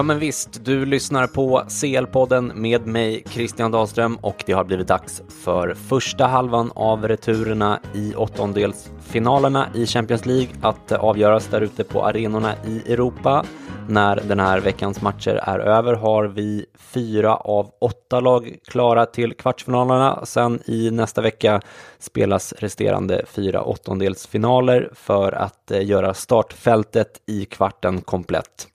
Ja men visst, du lyssnar på CL-podden med mig Christian Dahlström och det har blivit dags för första halvan av returerna i åttondelsfinalerna i Champions League att avgöras där ute på arenorna i Europa. När den här veckans matcher är över har vi fyra av åtta lag klara till kvartsfinalerna. Sen i nästa vecka spelas resterande fyra åttondelsfinaler för att eh, göra startfältet i kvarten komplett.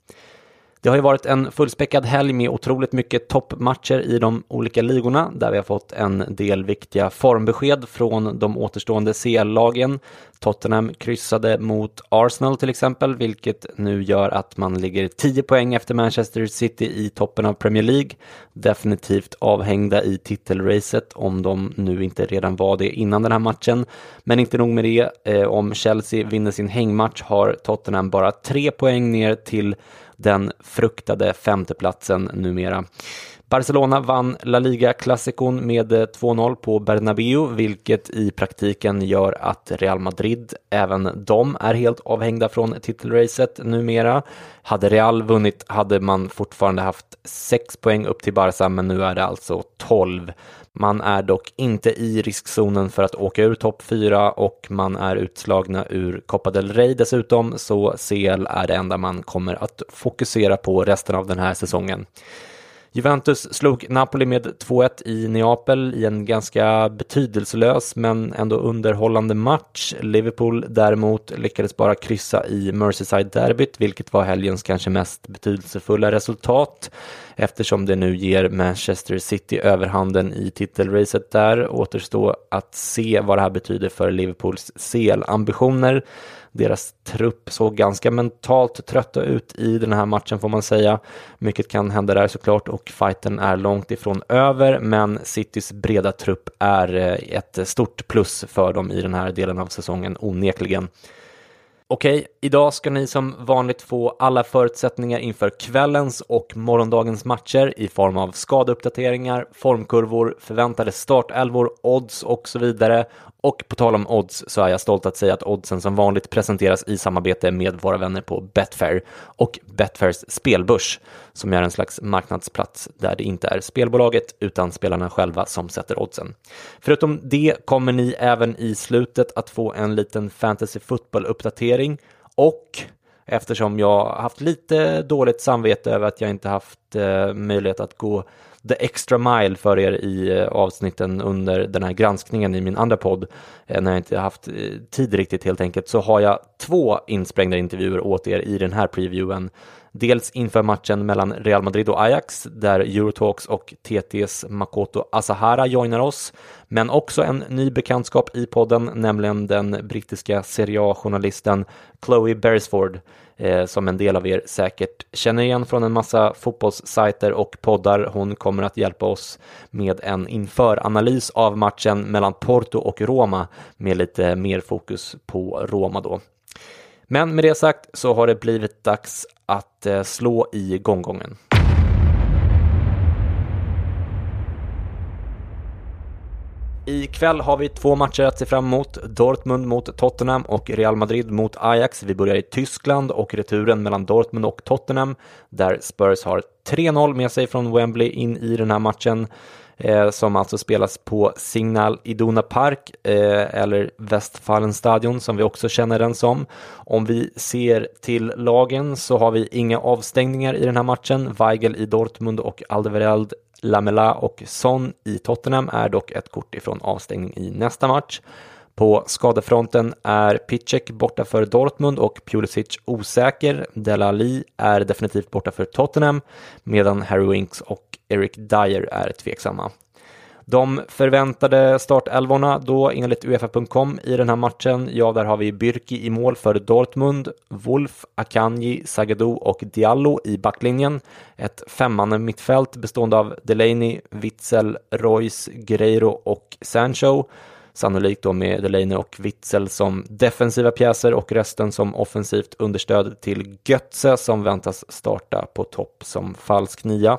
Det har ju varit en fullspäckad helg med otroligt mycket toppmatcher i de olika ligorna där vi har fått en del viktiga formbesked från de återstående CL-lagen. Tottenham kryssade mot Arsenal till exempel, vilket nu gör att man ligger 10 poäng efter Manchester City i toppen av Premier League. Definitivt avhängda i titelracet om de nu inte redan var det innan den här matchen. Men inte nog med det, eh, om Chelsea vinner sin hängmatch har Tottenham bara 3 poäng ner till den fruktade femteplatsen numera. Barcelona vann La Liga-klassikon med eh, 2-0 på Bernabéu, vilket i praktiken gör att Real Madrid, även de, är helt avhängda från titelracet numera. Hade Real vunnit hade man fortfarande haft 6 poäng upp till Barca, men nu är det alltså 12. Man är dock inte i riskzonen för att åka ur topp 4 och man är utslagna ur Copa del Rey dessutom, så CL är det enda man kommer att fokusera på resten av den här säsongen. Juventus slog Napoli med 2-1 i Neapel i en ganska betydelselös men ändå underhållande match. Liverpool däremot lyckades bara kryssa i Merseyside-derbyt, vilket var helgens kanske mest betydelsefulla resultat eftersom det nu ger Manchester City överhanden i titelracet där. Återstår att se vad det här betyder för Liverpools CL-ambitioner. Deras trupp såg ganska mentalt trötta ut i den här matchen får man säga. Mycket kan hända där såklart och fighten är långt ifrån över men Citys breda trupp är eh, ett stort plus för dem i den här delen av säsongen onekligen. Okej, idag ska ni som vanligt få alla förutsättningar inför kvällens och morgondagens matcher i form av skadeuppdateringar, formkurvor, förväntade startelvor, odds och så vidare. Och på tal om odds så är jag stolt att säga att oddsen som vanligt presenteras i samarbete med våra vänner på Betfair och Betfairs spelbörs som är en slags marknadsplats där det inte är spelbolaget utan spelarna själva som sätter oddsen. Förutom det kommer ni även i slutet att få en liten fantasy football uppdatering och eftersom jag haft lite dåligt samvete över att jag inte haft eh, möjlighet att gå the extra mile för er i eh, avsnitten under den här granskningen i min andra podd eh, när jag inte haft eh, tid riktigt helt enkelt så har jag två insprängda intervjuer åt er i den här previewen. Dels inför matchen mellan Real Madrid och Ajax där Eurotalks och TTs Makoto Asahara joinar oss, men också en ny bekantskap i podden, nämligen den brittiska Serie A-journalisten Chloe Beresford eh, som en del av er säkert känner igen från en massa fotbollssajter och poddar. Hon kommer att hjälpa oss med en införanalys av matchen mellan Porto och Roma med lite mer fokus på Roma då. Men med det sagt så har det blivit dags att eh, slå i gonggongen. I kväll har vi två matcher att se fram emot. Dortmund mot Tottenham och Real Madrid mot Ajax. Vi börjar i Tyskland och returen mellan Dortmund och Tottenham där Spurs har 3-0 med sig från Wembley in i den här matchen eh, som alltså spelas på Signal Iduna Park eh, eller Westfalenstadion som vi också känner den som. Om vi ser till lagen så har vi inga avstängningar i den här matchen. Weigel i Dortmund och Alderweireld Lamela och Son i Tottenham är dock ett kort ifrån avstängning i nästa match. På skadefronten är Picek borta för Dortmund och Pulisic osäker. Delali är definitivt borta för Tottenham medan Harry Winks och Eric Dyer är tveksamma. De förväntade startelvorna då enligt Uefa.com i den här matchen, ja där har vi Byrki i mål för Dortmund, Wolf, Akanji, Sagado och Diallo i backlinjen. Ett femmanne mittfält bestående av Delaney, Witzel, Royce, Guerreiro och Sancho. Sannolikt då med Delaney och Witzel som defensiva pjäser och resten som offensivt understöd till Götze som väntas starta på topp som falsk nia.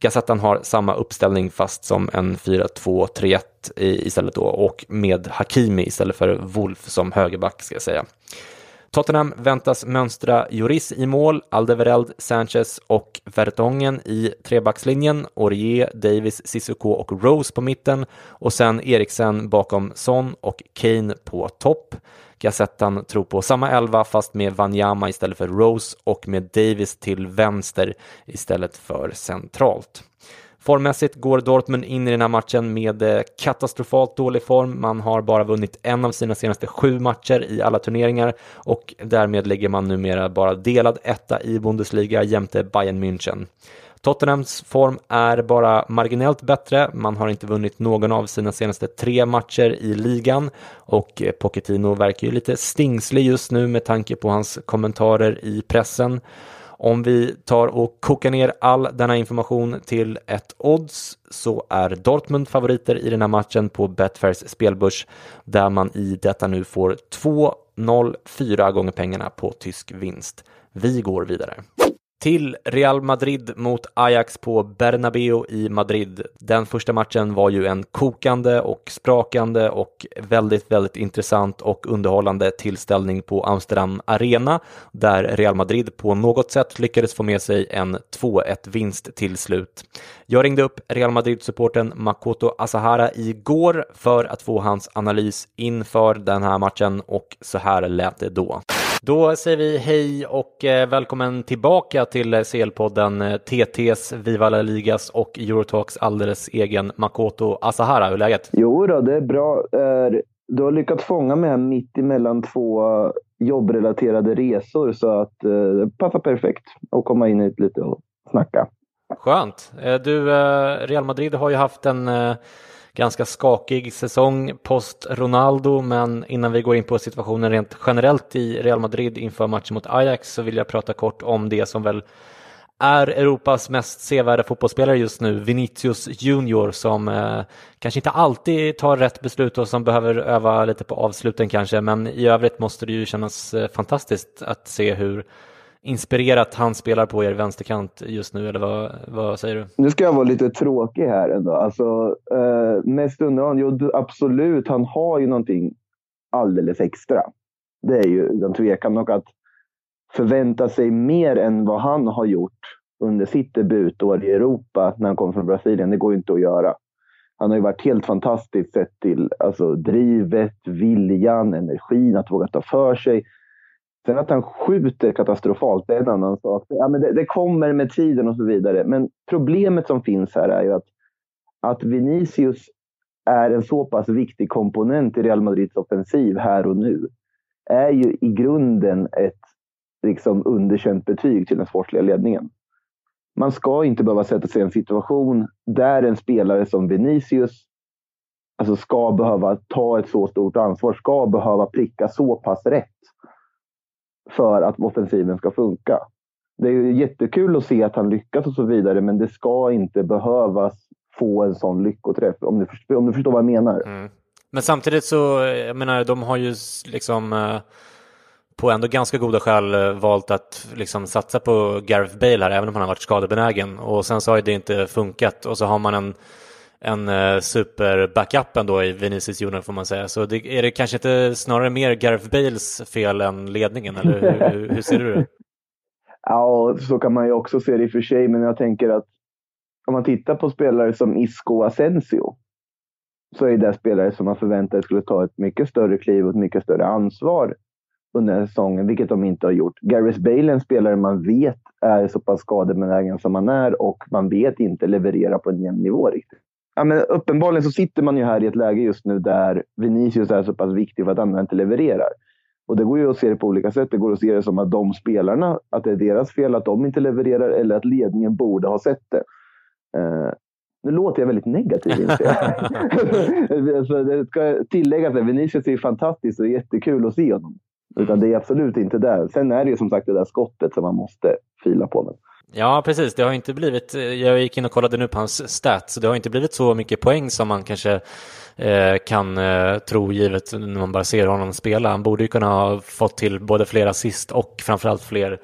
Gazettan har samma uppställning fast som en 4-2-3-1 istället då och med Hakimi istället för Wolf som högerback ska jag säga. Tottenham väntas mönstra Juris i mål, Aldevereld, Sanchez och Vertongen i trebackslinjen, Aurier, Davis, Sissoko och Rose på mitten och sen Eriksen bakom Son och Kane på topp. Gazettan tror på samma elva fast med Wanyama istället för Rose och med Davis till vänster istället för centralt. Formmässigt går Dortmund in i den här matchen med eh, katastrofalt dålig form. Man har bara vunnit en av sina senaste sju matcher i alla turneringar och därmed ligger man numera bara delad etta i Bundesliga jämte Bayern München. Tottenhams form är bara marginellt bättre. Man har inte vunnit någon av sina senaste tre matcher i ligan och eh, Pochettino verkar ju lite stingslig just nu med tanke på hans kommentarer i pressen. Om vi tar och kokar ner all denna information till ett odds så är Dortmund favoriter i den här matchen på Betfairs spelbörs där man i detta nu får 2,04 gånger pengarna på tysk vinst. Vi går vidare till Real Madrid mot Ajax på Bernabéu i Madrid. Den första matchen var ju en kokande och sprakande och väldigt, väldigt intressant och underhållande tillställning på Amsterdam Arena där Real Madrid på något sätt lyckades få med sig en 2-1 vinst till slut. Jag ringde upp Real Madrid-supporten Makoto Asahara igår för att få hans analys inför den här matchen och så här lät det då. Då säger vi hej och eh, välkommen tillbaka till CL-podden TTs, Viva La Ligas och Eurotalks alldeles egen Makoto Asahara. Hur är läget? Jo då, det är bra. Du har lyckats fånga mig mitt emellan två jobbrelaterade resor så att eh, det passar perfekt att komma in hit lite och snacka. Skönt. Eh, du, Real Madrid har ju haft en ganska skakig säsong post Ronaldo, men innan vi går in på situationen rent generellt i Real Madrid inför matchen mot Ajax så vill jag prata kort om det som väl är Europas mest sevärda fotbollsspelare just nu, Vinicius Junior, som eh, kanske inte alltid tar rätt beslut och som behöver öva lite på avsluten kanske, men i övrigt måste det ju kännas eh, fantastiskt att se hur inspirerat han spelar på er vänsterkant just nu, eller vad, vad säger du? Nu ska jag vara lite tråkig här ändå. Alltså, eh, mest underhållande, jo absolut, han har ju någonting alldeles extra. Det är ju utan tvekan. Och att förvänta sig mer än vad han har gjort under sitt debutår i Europa när han kom från Brasilien, det går ju inte att göra. Han har ju varit helt fantastisk sett till alltså, drivet, viljan, energin, att våga ta för sig. Sen att han skjuter katastrofalt, det är en annan sak. Ja, men det, det, kommer med tiden och så vidare. Men problemet som finns här är ju att, att Vinicius är en så pass viktig komponent i Real Madrids offensiv här och nu. Är ju i grunden ett liksom underkänt betyg till den sportsliga ledningen. Man ska inte behöva sätta sig i en situation där en spelare som Vinicius alltså ska behöva ta ett så stort ansvar, ska behöva pricka så pass rätt för att offensiven ska funka. Det är ju jättekul att se att han lyckas och så vidare, men det ska inte behövas få en sån lyckoträff, om du förstår, om du förstår vad jag menar. Mm. Men samtidigt så, jag menar, de har ju liksom eh, på ändå ganska goda skäl eh, valt att liksom satsa på Gareth Bale här, även om han har varit skadebenägen. Och sen så har ju det inte funkat och så har man en en eh, super-backup ändå i Vinicius Junior får man säga. Så det, är det kanske inte snarare mer Gareth Bales fel än ledningen, eller hur, hur ser du det? Ja, så kan man ju också se det i och för sig, men jag tänker att om man tittar på spelare som Isco Asensio så är det spelare som man förväntade skulle ta ett mycket större kliv och ett mycket större ansvar under säsongen, vilket de inte har gjort. Gareth Bale är en spelare man vet är så pass skadebenägen som han är och man vet inte leverera på en jämn nivå riktigt. Ja, men uppenbarligen så sitter man ju här i ett läge just nu där Vinicius är så pass viktig för att andra inte levererar. Och det går ju att se det på olika sätt. Det går att se det som att de spelarna, att det är deras fel att de inte levererar eller att ledningen borde ha sett det. Uh, nu låter jag väldigt negativ jag. alltså, det ska tilläggas att Vinicius är fantastisk och jättekul att se honom. Utan det är absolut inte det. Sen är det ju som sagt det där skottet som man måste fila på. Med. Ja, precis. Det har inte blivit, jag gick in och kollade nu på hans stats, det har inte blivit så mycket poäng som man kanske eh, kan eh, tro givet när man bara ser honom spela. Han borde ju kunna ha fått till både fler assist och framförallt fler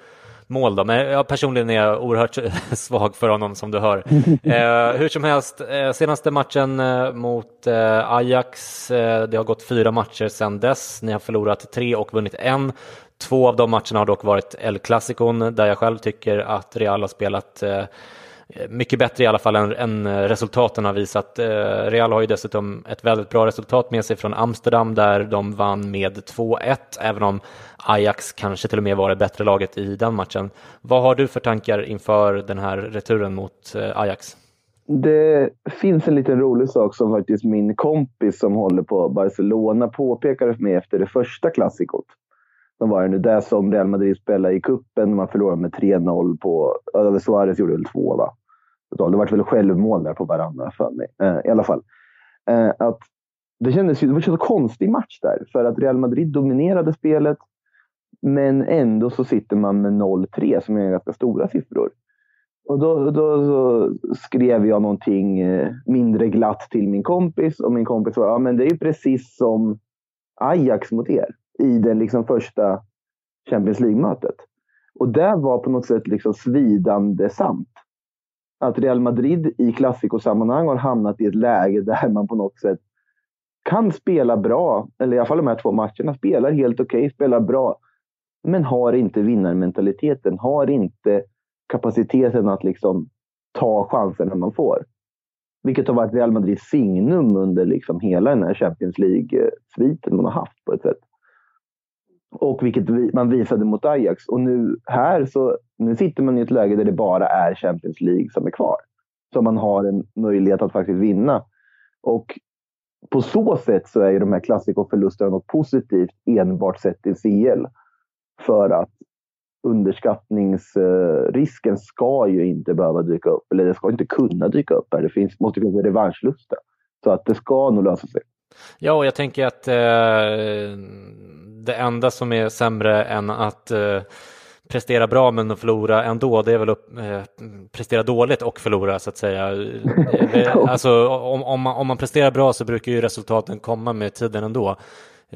mål då. Men jag personligen är jag oerhört svag för honom som du hör. Eh, hur som helst, eh, senaste matchen eh, mot eh, Ajax, eh, det har gått fyra matcher sedan dess. Ni har förlorat tre och vunnit en. Två av de matcherna har dock varit El Clasicon där jag själv tycker att Real har spelat eh, mycket bättre i alla fall än, än resultaten har visat. Eh, Real har ju dessutom ett väldigt bra resultat med sig från Amsterdam där de vann med 2-1, även om Ajax kanske till och med var det bättre laget i den matchen. Vad har du för tankar inför den här returen mot eh, Ajax? Det finns en liten rolig sak som faktiskt min kompis som håller på Barcelona påpekade för mig efter det första klassikot. De var det nu det som Real Madrid spelade i kuppen man förlorade med 3-0 på... Suarez gjorde väl två, va? Det var väl självmål där på varandra för mig. Eh, I alla fall. Eh, att det kändes det var en så konstig match där. För att Real Madrid dominerade spelet. Men ändå så sitter man med 0-3 som är ganska stora siffror. Och då, då skrev jag någonting eh, mindre glatt till min kompis och min kompis sa ja men det är ju precis som Ajax mot er i det liksom första Champions League-mötet. Och det var på något sätt liksom svidande sant. Att Real Madrid i klassikosammanhang har hamnat i ett läge där man på något sätt kan spela bra, eller i alla fall de här två matcherna, spelar helt okej, okay, spelar bra men har inte vinnarmentaliteten, har inte kapaciteten att liksom ta chanserna man får. Vilket har varit Real Madrids signum under liksom hela den här Champions League-sviten man har haft på ett sätt. Och vilket man visade mot Ajax. Och nu här så nu sitter man i ett läge där det bara är Champions League som är kvar. Så man har en möjlighet att faktiskt vinna. Och på så sätt så är ju de här klassikerförlusterna något positivt enbart sett till CL. För att underskattningsrisken ska ju inte behöva dyka upp. Eller det ska inte kunna dyka upp. Här. Det finns, måste finnas revanschlusta. Så att det ska nog lösa sig. Ja, och jag tänker att eh, det enda som är sämre än att eh, prestera bra men att förlora ändå, det är väl att eh, prestera dåligt och förlora så att säga. Eh, alltså, om, om, man, om man presterar bra så brukar ju resultaten komma med tiden ändå.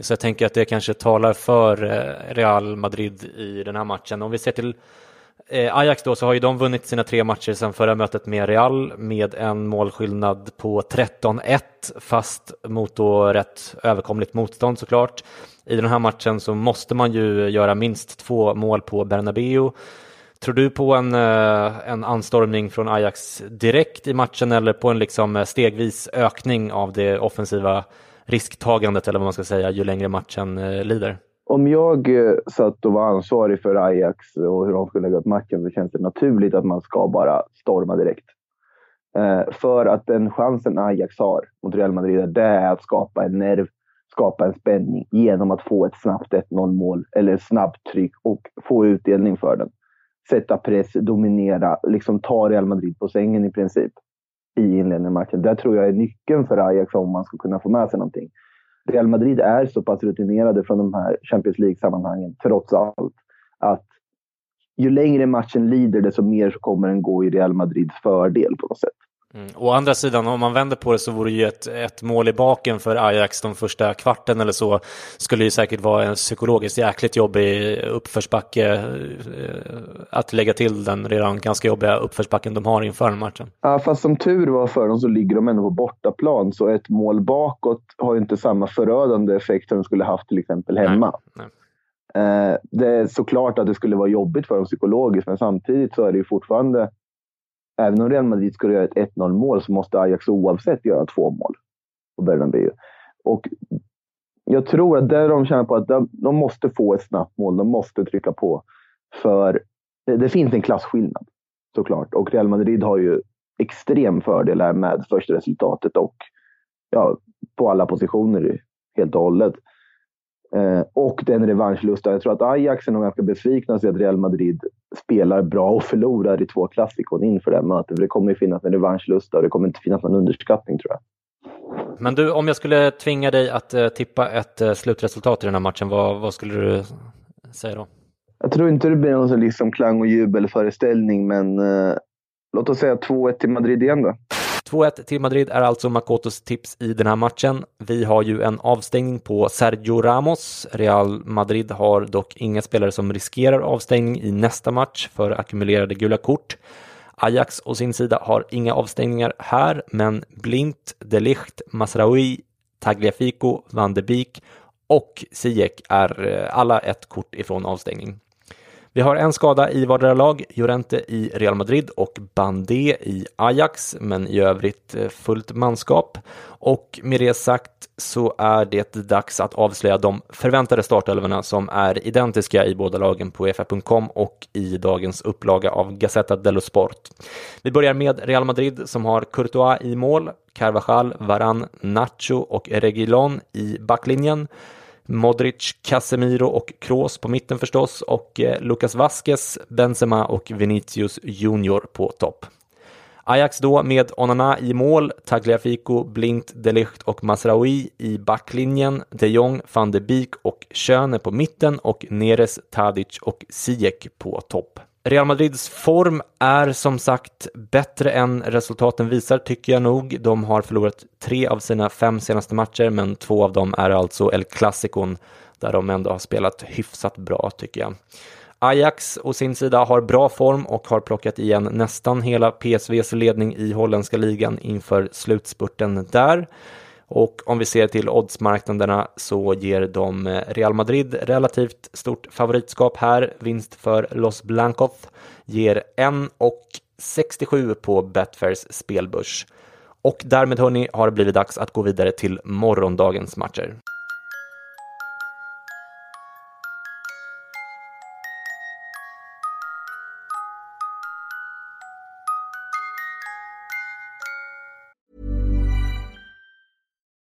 Så jag tänker att det kanske talar för eh, Real Madrid i den här matchen. Om vi ser till Eh, Ajax då så har ju de vunnit sina tre matcher sedan förra mötet med Real med en målskillnad på 13-1 fast mot då rätt överkomligt motstånd såklart. I den här matchen så måste man ju göra minst två mål på Bernabeu. Tror du på en, eh, en anstormning från Ajax direkt i matchen eller på en liksom eh, stegvis ökning av det offensiva risktagandet eller vad man ska säga ju längre matchen lider? Om jag eh, satt och var ansvarig för Ajax och hur de skulle lägga upp matchen så känns det naturligt att man ska bara storma direkt. Eh, för att den chansen Ajax har mot Real Madrid, det är att skapa en nerv, skapa en spänning genom att få ett snabbt 1-0 mål eller snabbt tryck och få utdelning för den. Sätta press, dominera, liksom ta Real Madrid på sängen i princip i inledningen av matchen. Där tror jag är nyckeln för Ajax om man ska kunna få med sig någonting. Real Madrid är så pass rutinerade från de här Champions League-sammanhangen, trots allt, att ju längre matchen lider, desto mer så kommer den gå i Real Madrids fördel på något sätt. Mm. Å andra sidan, om man vänder på det så vore ju ett, ett mål i baken för Ajax de första kvarten eller så skulle ju säkert vara en psykologiskt jäkligt jobbig uppförsbacke eh, att lägga till den redan ganska jobbiga uppförsbacken de har inför matchen. Ja, fast som tur var för dem så ligger de ändå på bortaplan så ett mål bakåt har ju inte samma förödande effekt som de skulle haft till exempel hemma. Nej, nej. Eh, det är såklart att det skulle vara jobbigt för dem psykologiskt men samtidigt så är det ju fortfarande även om Real Madrid skulle göra ett 1-0 mål så måste Ajax oavsett göra två mål på Bernabéu. Och jag tror att där de känner på att de, måste få ett snabbt mål. De måste trycka på. För det, det, finns en klasskillnad såklart. Och Real Madrid har ju extrem fördel här med första resultatet och ja, på alla positioner helt och hållet. Eh, och den revanschlusten. Jag tror att Ajax är nog ganska besvikna att Real Madrid spelar bra och förlorar i två klassikon inför det mötet. För det kommer ju finnas en revanschlusta och det kommer inte finnas någon underskattning tror jag. Men du, om jag skulle tvinga dig att uh, tippa ett uh, slutresultat i den här matchen, vad, vad, skulle du säga då? Jag tror inte det blir någon liksom klang och jubelföreställning, men låt oss säga 2-1 till Madrid igen då. 2-1 till Madrid är alltså Makotos tips i den här matchen. Vi har ju en avstängning på Sergio Ramos. Real Madrid har dock inga spelare som riskerar avstängning i nästa match för ackumulerade gula kort. Ajax å sin sida har inga avstängningar här, men Blint, Delicht, Masraoui, Tagliafico, Van de Beek och Ziyech är eh, alla ett kort ifrån avstängning. Vi har en skada i vardera lag, Llorente i Real Madrid och Bandé i Ajax, men i övrigt eh, fullt manskap. Och med det sagt så är det dags att avslöja de förväntade startelvorna som är identiska i båda lagen på EFA.com och i dagens upplaga av Gazzetta dello Sport. Vi börjar med Real Madrid som har Courtois i mål, Carvajal, Varan, Nacho och Reguilon i backlinjen. Modric, Casemiro och Kroos på mitten förstås och eh, Lucas Vasquez, Benzema och Vinicius Junior på topp. Ajax då med Onana i mål, Tagliafico, Blint, Delicht och Masraoui i backlinjen, de Jong, van de Beek och Schöne på mitten och Neres, Tadic och Ziyech på topp. Real Madrids form är som sagt bättre än resultaten visar, tycker jag nog. De har förlorat tre av sina fem senaste matcher, men två av dem är alltså El Clasicon, där de ändå har spelat hyfsat bra, tycker jag. Ajax å sin sida har bra form och har plockat igen nästan hela PSVs ledning i holländska ligan inför slutspurten där. Och om vi ser till oddsmarknaderna så ger de eh, Real Madrid relativt stort favoritskap här. Vinst för Los Blancos ger 1,67 på Betfairs spelbörs. Och därmed hörni har det blivit dags att gå vidare till morgondagens matcher.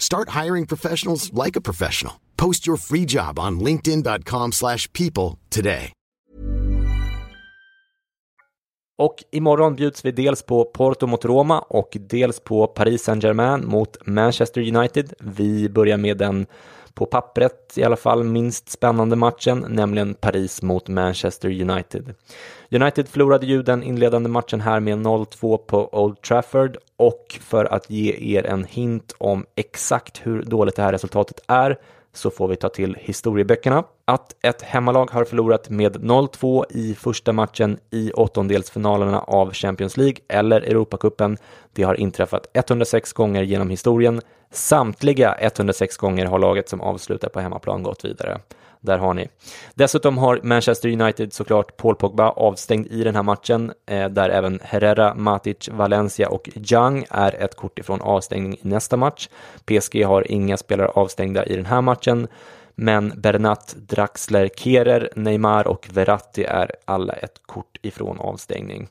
Start hiring professionals like a professional. Post your free job on linkedin.com/people today. Och imorgon bjuds vi dels på Porto mot Roma och dels på Paris Saint-Germain mot Manchester United. Vi börjar med den på pappret i alla fall minst spännande matchen, nämligen Paris mot Manchester United. United förlorade ju den inledande matchen här med 0-2 på Old Trafford och för att ge er en hint om exakt hur dåligt det här resultatet är så får vi ta till historieböckerna. Att ett hemmalag har förlorat med 0-2 i första matchen i åttondelsfinalerna av Champions League eller Europacupen, det har inträffat 106 gånger genom historien. Samtliga 106 gånger har laget som avslutar på hemmaplan gått vidare. Där har ni. Dessutom har Manchester United såklart Paul Pogba avstängd i den här matchen, eh, där även Herrera, Matic, Valencia och Young är ett kort ifrån avstängning i nästa match. PSG har inga spelare avstängda i den här matchen, men Bernat, Draxler, Kerer, Neymar och Verratti är alla ett kort ifrån avstängning.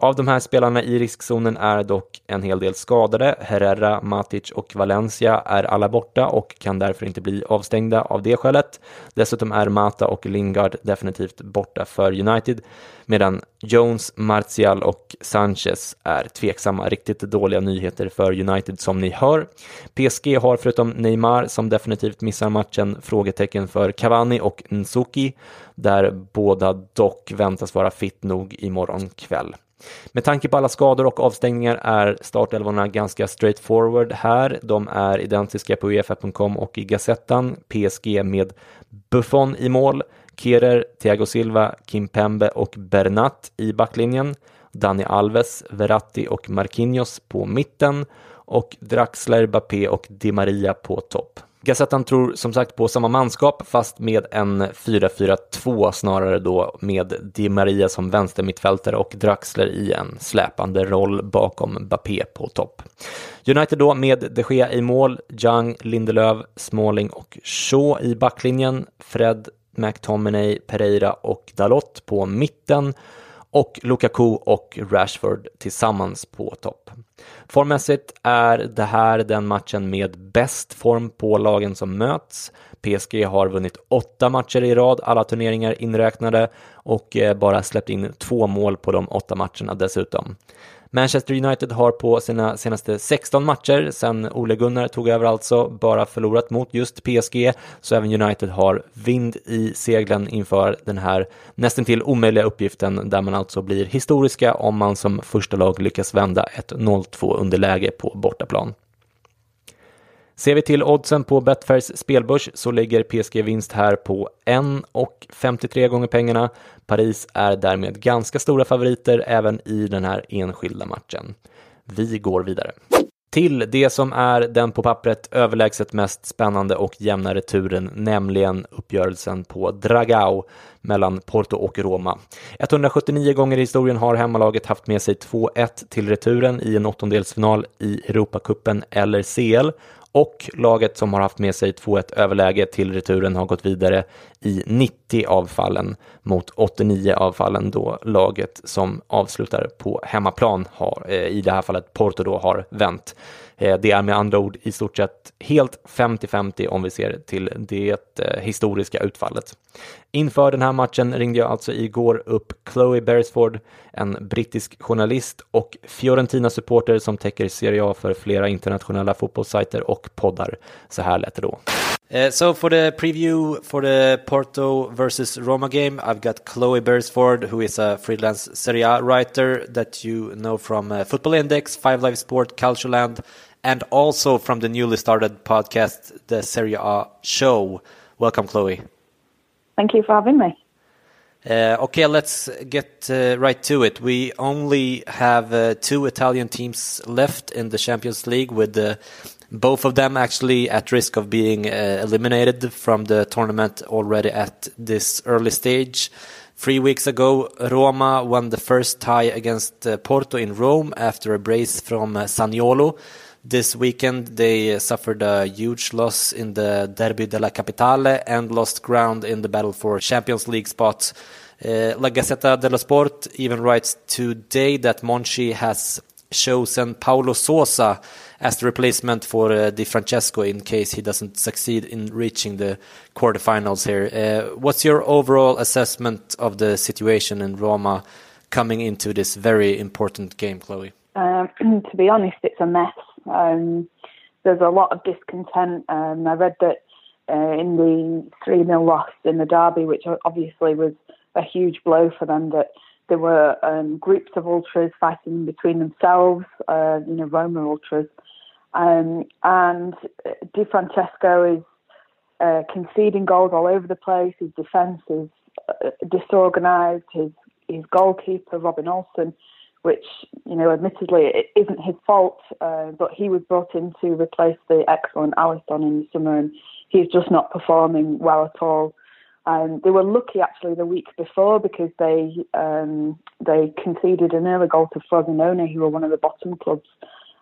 Av de här spelarna i riskzonen är dock en hel del skadade. Herrera, Matic och Valencia är alla borta och kan därför inte bli avstängda av det skälet. Dessutom är Mata och Lingard definitivt borta för United, medan Jones, Martial och Sanchez är tveksamma. Riktigt dåliga nyheter för United som ni hör. PSG har förutom Neymar som definitivt missar matchen frågetecken för Cavani och Nsuki, där båda dock väntas vara fit nog imorgon kväll. Med tanke på alla skador och avstängningar är startelvorna ganska straightforward här. De är identiska på Uefa.com och i Gazettan. PSG med Buffon i mål, Kehrer, Thiago Silva, Kim Pembe och Bernat i backlinjen. Dani Alves, Verratti och Marquinhos på mitten och Draxler, Bappé och Di Maria på topp. Gazettan tror som sagt på samma manskap fast med en 4-4-2 snarare då med Di Maria som vänstermittfältare och Draxler i en släpande roll bakom Mbappé på topp. United då med de Gea i mål, Young, Lindelöf, Smalling och Shaw i backlinjen, Fred, McTominay, Pereira och Dalot på mitten och Lukaku och Rashford tillsammans på topp. Formmässigt är det här den matchen med bäst form på lagen som möts. PSG har vunnit åtta matcher i rad, alla turneringar inräknade och eh, bara släppt in två mål på de åtta matcherna dessutom. Manchester United har på sina senaste 16 matcher sedan Ole Gunnar tog över alltså bara förlorat mot just PSG, så även United har vind i seglen inför den här nästan till omöjliga uppgiften där man alltså blir historiska om man som första lag lyckas vända ett 0-2 underläge på bortaplan. Ser vi till oddsen på Betfairs spelbörs så ligger PSG vinst här på 1,53 gånger pengarna. Paris är därmed ganska stora favoriter även i den här enskilda matchen. Vi går vidare. Till det som är den på pappret överlägset mest spännande och jämna returen, nämligen uppgörelsen på Dragao mellan Porto och Roma. 179 gånger i historien har hemmalaget haft med sig 2-1 till returen i en åttondelsfinal i Europacupen eller CL och laget som har haft med sig 2-1 överläge till returen har gått vidare i 90 av fallen mot 89 av fallen då laget som avslutar på hemmaplan har, eh, i det här fallet Porto då har vänt. Eh, det är med andra ord i stort sett helt 50-50 om vi ser till det eh, historiska utfallet. Inför den här matchen ringde jag alltså igår upp Chloe Beresford, en brittisk journalist och Fiorentina-supporter som täcker Serie A för flera internationella fotbollssajter och poddar. Så här lät det då. Uh, so for the preview for the Porto versus Roma game, I've got Chloe Beresford, who is a freelance Serie A writer that you know from uh, Football Index, Five Live Sport, Cultureland, and also from the newly started podcast, the Serie A Show. Welcome, Chloe. Thank you for having me. Uh, okay, let's get uh, right to it. We only have uh, two Italian teams left in the Champions League, with both of them actually at risk of being uh, eliminated from the tournament already at this early stage. Three weeks ago, Roma won the first tie against uh, Porto in Rome after a brace from uh, Saniolo. This weekend, they suffered a huge loss in the Derby della Capitale and lost ground in the battle for Champions League spots. Uh, La Gazzetta dello Sport even writes today that Monchi has chosen Paulo Sosa as the replacement for uh, Di Francesco in case he doesn't succeed in reaching the quarterfinals here. Uh, what's your overall assessment of the situation in Roma coming into this very important game, Chloe? Um, to be honest, it's a mess. Um, there's a lot of discontent. Um, I read that uh, in the 3 0 loss in the derby, which obviously was a huge blow for them, that there were um, groups of ultras fighting between themselves, uh, you know, Roma ultras. Um, and Di Francesco is uh, conceding goals all over the place. His defence is uh, disorganised. His his goalkeeper Robin Olsen, which you know, admittedly, it isn't his fault, uh, but he was brought in to replace the excellent Alisson in the summer, and he's just not performing well at all. Um, they were lucky actually the week before because they um, they conceded an early goal to Frosinone, who were one of the bottom clubs,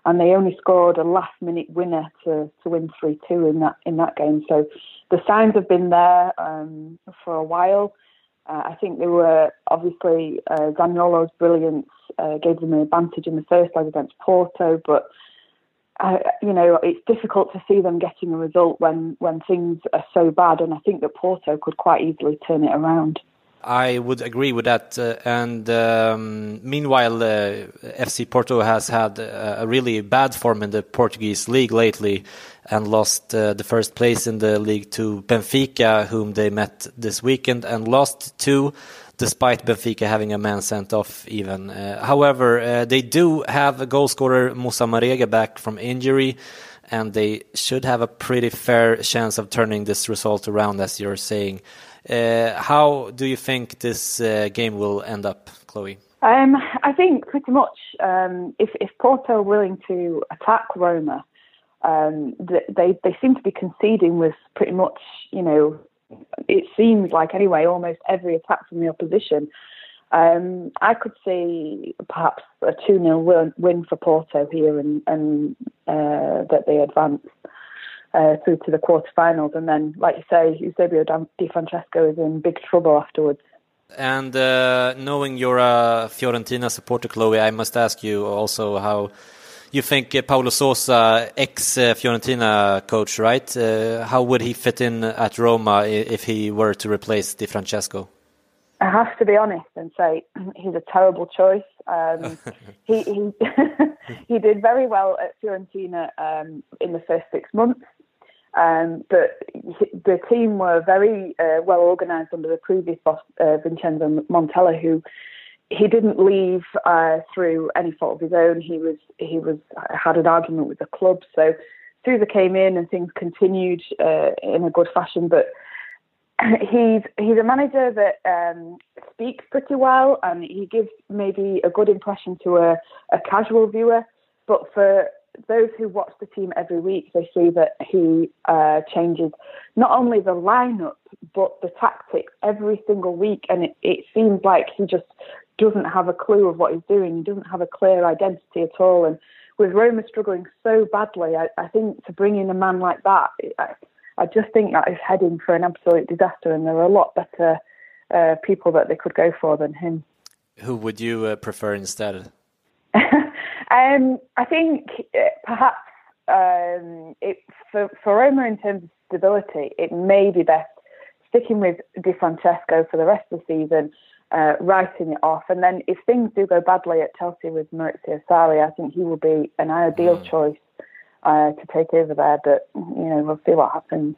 and they only scored a last minute winner to, to win three two in that in that game. So the signs have been there um, for a while. Uh, I think they were obviously uh, Zaniolo's brilliance uh, gave them an advantage in the first leg against Porto, but uh, you know, it's difficult to see them getting a result when, when things are so bad. And I think that Porto could quite easily turn it around. I would agree with that. Uh, and um, meanwhile, uh, FC Porto has had a really bad form in the Portuguese league lately and lost uh, the first place in the league to Benfica, whom they met this weekend and lost to despite Benfica having a man sent off even. Uh, however, uh, they do have a goal scorer Marega back from injury, and they should have a pretty fair chance of turning this result around, as you're saying. Uh, how do you think this uh, game will end up, Chloe? Um, I think pretty much um, if, if Porto are willing to attack Roma, um, they they seem to be conceding with pretty much you know it seems like anyway almost every attack from the opposition. Um, I could see perhaps a 2 0 win, win, for Porto here and, and uh, that they advance uh, through to the quarterfinals. And then, like you say, Eusebio Di Francesco is in big trouble afterwards. And uh, knowing you're a Fiorentina supporter, Chloe, I must ask you also how you think uh, Paulo Sousa, ex Fiorentina coach, right? Uh, how would he fit in at Roma if he were to replace Di Francesco? I have to be honest and say he's a terrible choice. Um, he he, he did very well at Fiorentina um, in the first six months, um, but the team were very uh, well organised under the previous boss, uh, Vincenzo Montella, who he didn't leave uh, through any fault of his own. He was he was had an argument with the club, so Sousa came in and things continued uh, in a good fashion. But he's he's a manager that um, speaks pretty well, and he gives maybe a good impression to a, a casual viewer. But for those who watch the team every week, they see that he uh, changes not only the lineup but the tactics every single week, and it, it seems like he just doesn't have a clue of what he's doing. He doesn't have a clear identity at all. And with Roma struggling so badly, I, I think to bring in a man like that, I, I, just think that is heading for an absolute disaster. And there are a lot better uh, people that they could go for than him. Who would you uh, prefer instead? um, I think uh, perhaps um, it, for, for Roma in terms of stability, it may be best sticking with Di Francesco for the rest of the season uh, writing it off. And then if things do go badly at Chelsea with Maurizio Sarri, I think he will be an ideal mm. choice uh, to take over there. But, you know, we'll see what happens.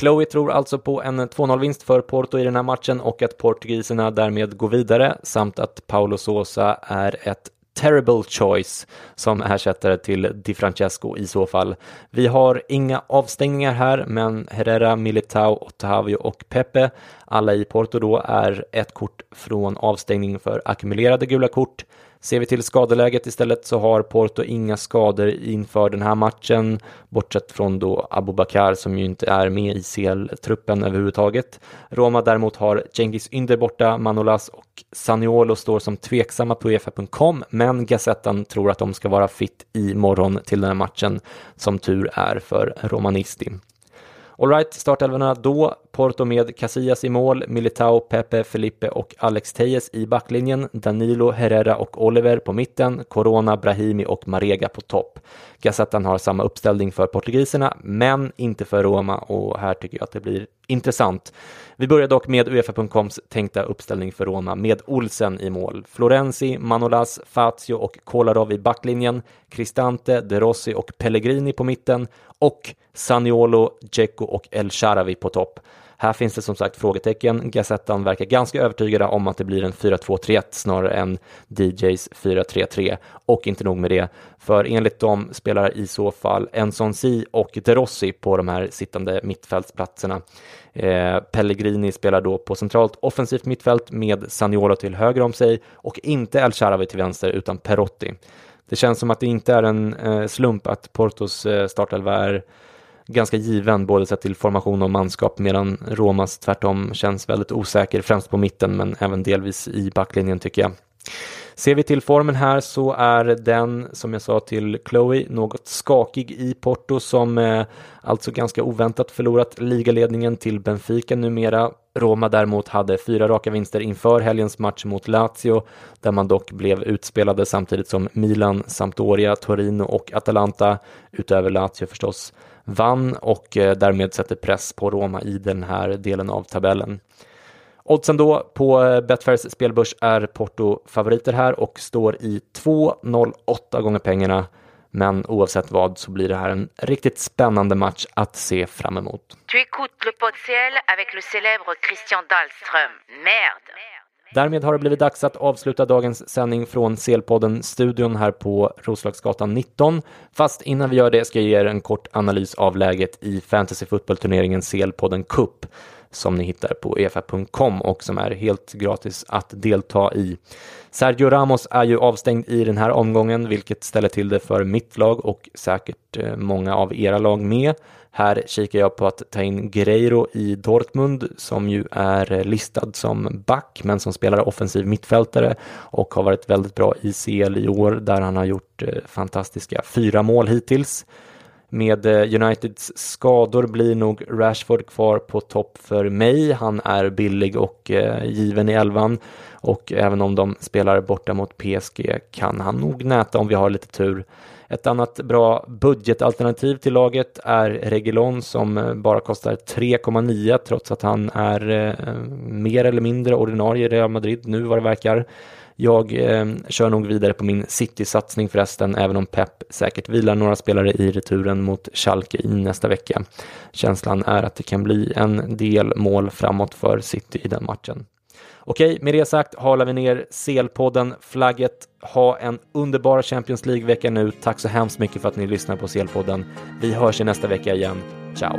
Chloe tror alltså på en 2-0-vinst för Porto i den här matchen och att portugiserna därmed går vidare samt att Paulo Sosa är ett terrible choice som ersättare till Di Francesco i så fall. Vi har inga avstängningar här, men Herrera, Militao, Ottavio och Pepe, alla i Porto då, är ett kort från avstängning för ackumulerade gula kort. Ser vi till skadeläget istället så har Porto inga skador inför den här matchen, bortsett från då Abubakar som ju inte är med i CL-truppen överhuvudtaget. Roma däremot har Cengiz Ynder borta, Manolas och Saniolo står som tveksamma på Uefa.com, men Gazettan tror att de ska vara fit i morgon till den här matchen, som tur är för Romanisti. Alright, startelvorna då. Porto med Casillas i mål, Militao, Pepe, Felipe och Alex Tejes i backlinjen, Danilo, Herrera och Oliver på mitten, Corona, Brahimi och Marega på topp. Gazettan har samma uppställning för portugiserna, men inte för Roma och här tycker jag att det blir intressant. Vi börjar dock med Uefa.coms tänkta uppställning för Roma med Olsen i mål, Florenzi, Manolas, Fazio och Kolarov i backlinjen, Cristante, De Rossi och Pellegrini på mitten och Saniolo, Dzeko och El Sharawi på topp. Här finns det som sagt frågetecken. Gazettan verkar ganska övertygade om att det blir en 4-2-3-1 snarare än DJs 4-3-3. Och inte nog med det, för enligt dem spelar i så fall Enson Si och De Rossi på de här sittande mittfältsplatserna. Eh, Pellegrini spelar då på centralt offensivt mittfält med Saniolo till höger om sig och inte El Sharawi till vänster utan Perotti. Det känns som att det inte är en eh, slump att Portos eh, startelva är ganska given både sett till formation och manskap medan Romas tvärtom känns väldigt osäker, främst på mitten men även delvis i backlinjen tycker jag. Ser vi till formen här så är den, som jag sa till Chloe, något skakig i Porto som eh, alltså ganska oväntat förlorat ligaledningen till Benfica numera. Roma däremot hade fyra raka vinster inför helgens match mot Lazio, där man dock blev utspelade samtidigt som Milan, Sampdoria, Torino och Atalanta, utöver Lazio förstås, vann och eh, därmed sätter press på Roma i den här delen av tabellen. Oddsen då på eh, Betfairs spelbörs är Porto favoriter här och står i 2,08 gånger pengarna. Men oavsett vad så blir det här en riktigt spännande match att se fram emot. Tu écoutes le Podciel avec le célèbre Christian Dahlström. Merde! Därmed har det blivit dags att avsluta dagens sändning från Selpodden-studion här på Roslagsgatan 19. Fast innan vi gör det ska jag ge er en kort analys av läget i fantasy turneringen Selpodden Cup som ni hittar på efa.com och som är helt gratis att delta i. Sergio Ramos är ju avstängd i den här omgången, vilket ställer till det för mitt lag och säkert eh, många av era lag med. Här kikar jag på att ta in Guerreiro i Dortmund som ju är listad som back men som spelar offensiv mittfältare och har varit väldigt bra i CL i år där han har gjort eh, fantastiska fyra mål hittills. Med eh, Uniteds skador blir nog Rashford kvar på topp för mig. Han är billig och eh, given i elvan och även om de spelar borta mot PSG kan han nog näta om vi har lite tur. Ett annat bra budgetalternativ till laget är Regilon som eh, bara kostar 3,9 trots att han är eh, mer eller mindre ordinarie i Real Madrid nu vad det verkar. Jag eh, kör nog vidare på min City-satsning förresten, även om Pep säkert vilar några spelare i returen mot Schalke i nästa vecka. Känslan är att det kan bli en del mål framåt för City i den matchen. Okej, med det sagt halar vi ner CL-podden, flagget. Ha en underbar Champions League-vecka nu. Tack så hemskt mycket för att ni lyssnar på CL-podden. Vi hörs i nästa vecka igen. Ciao!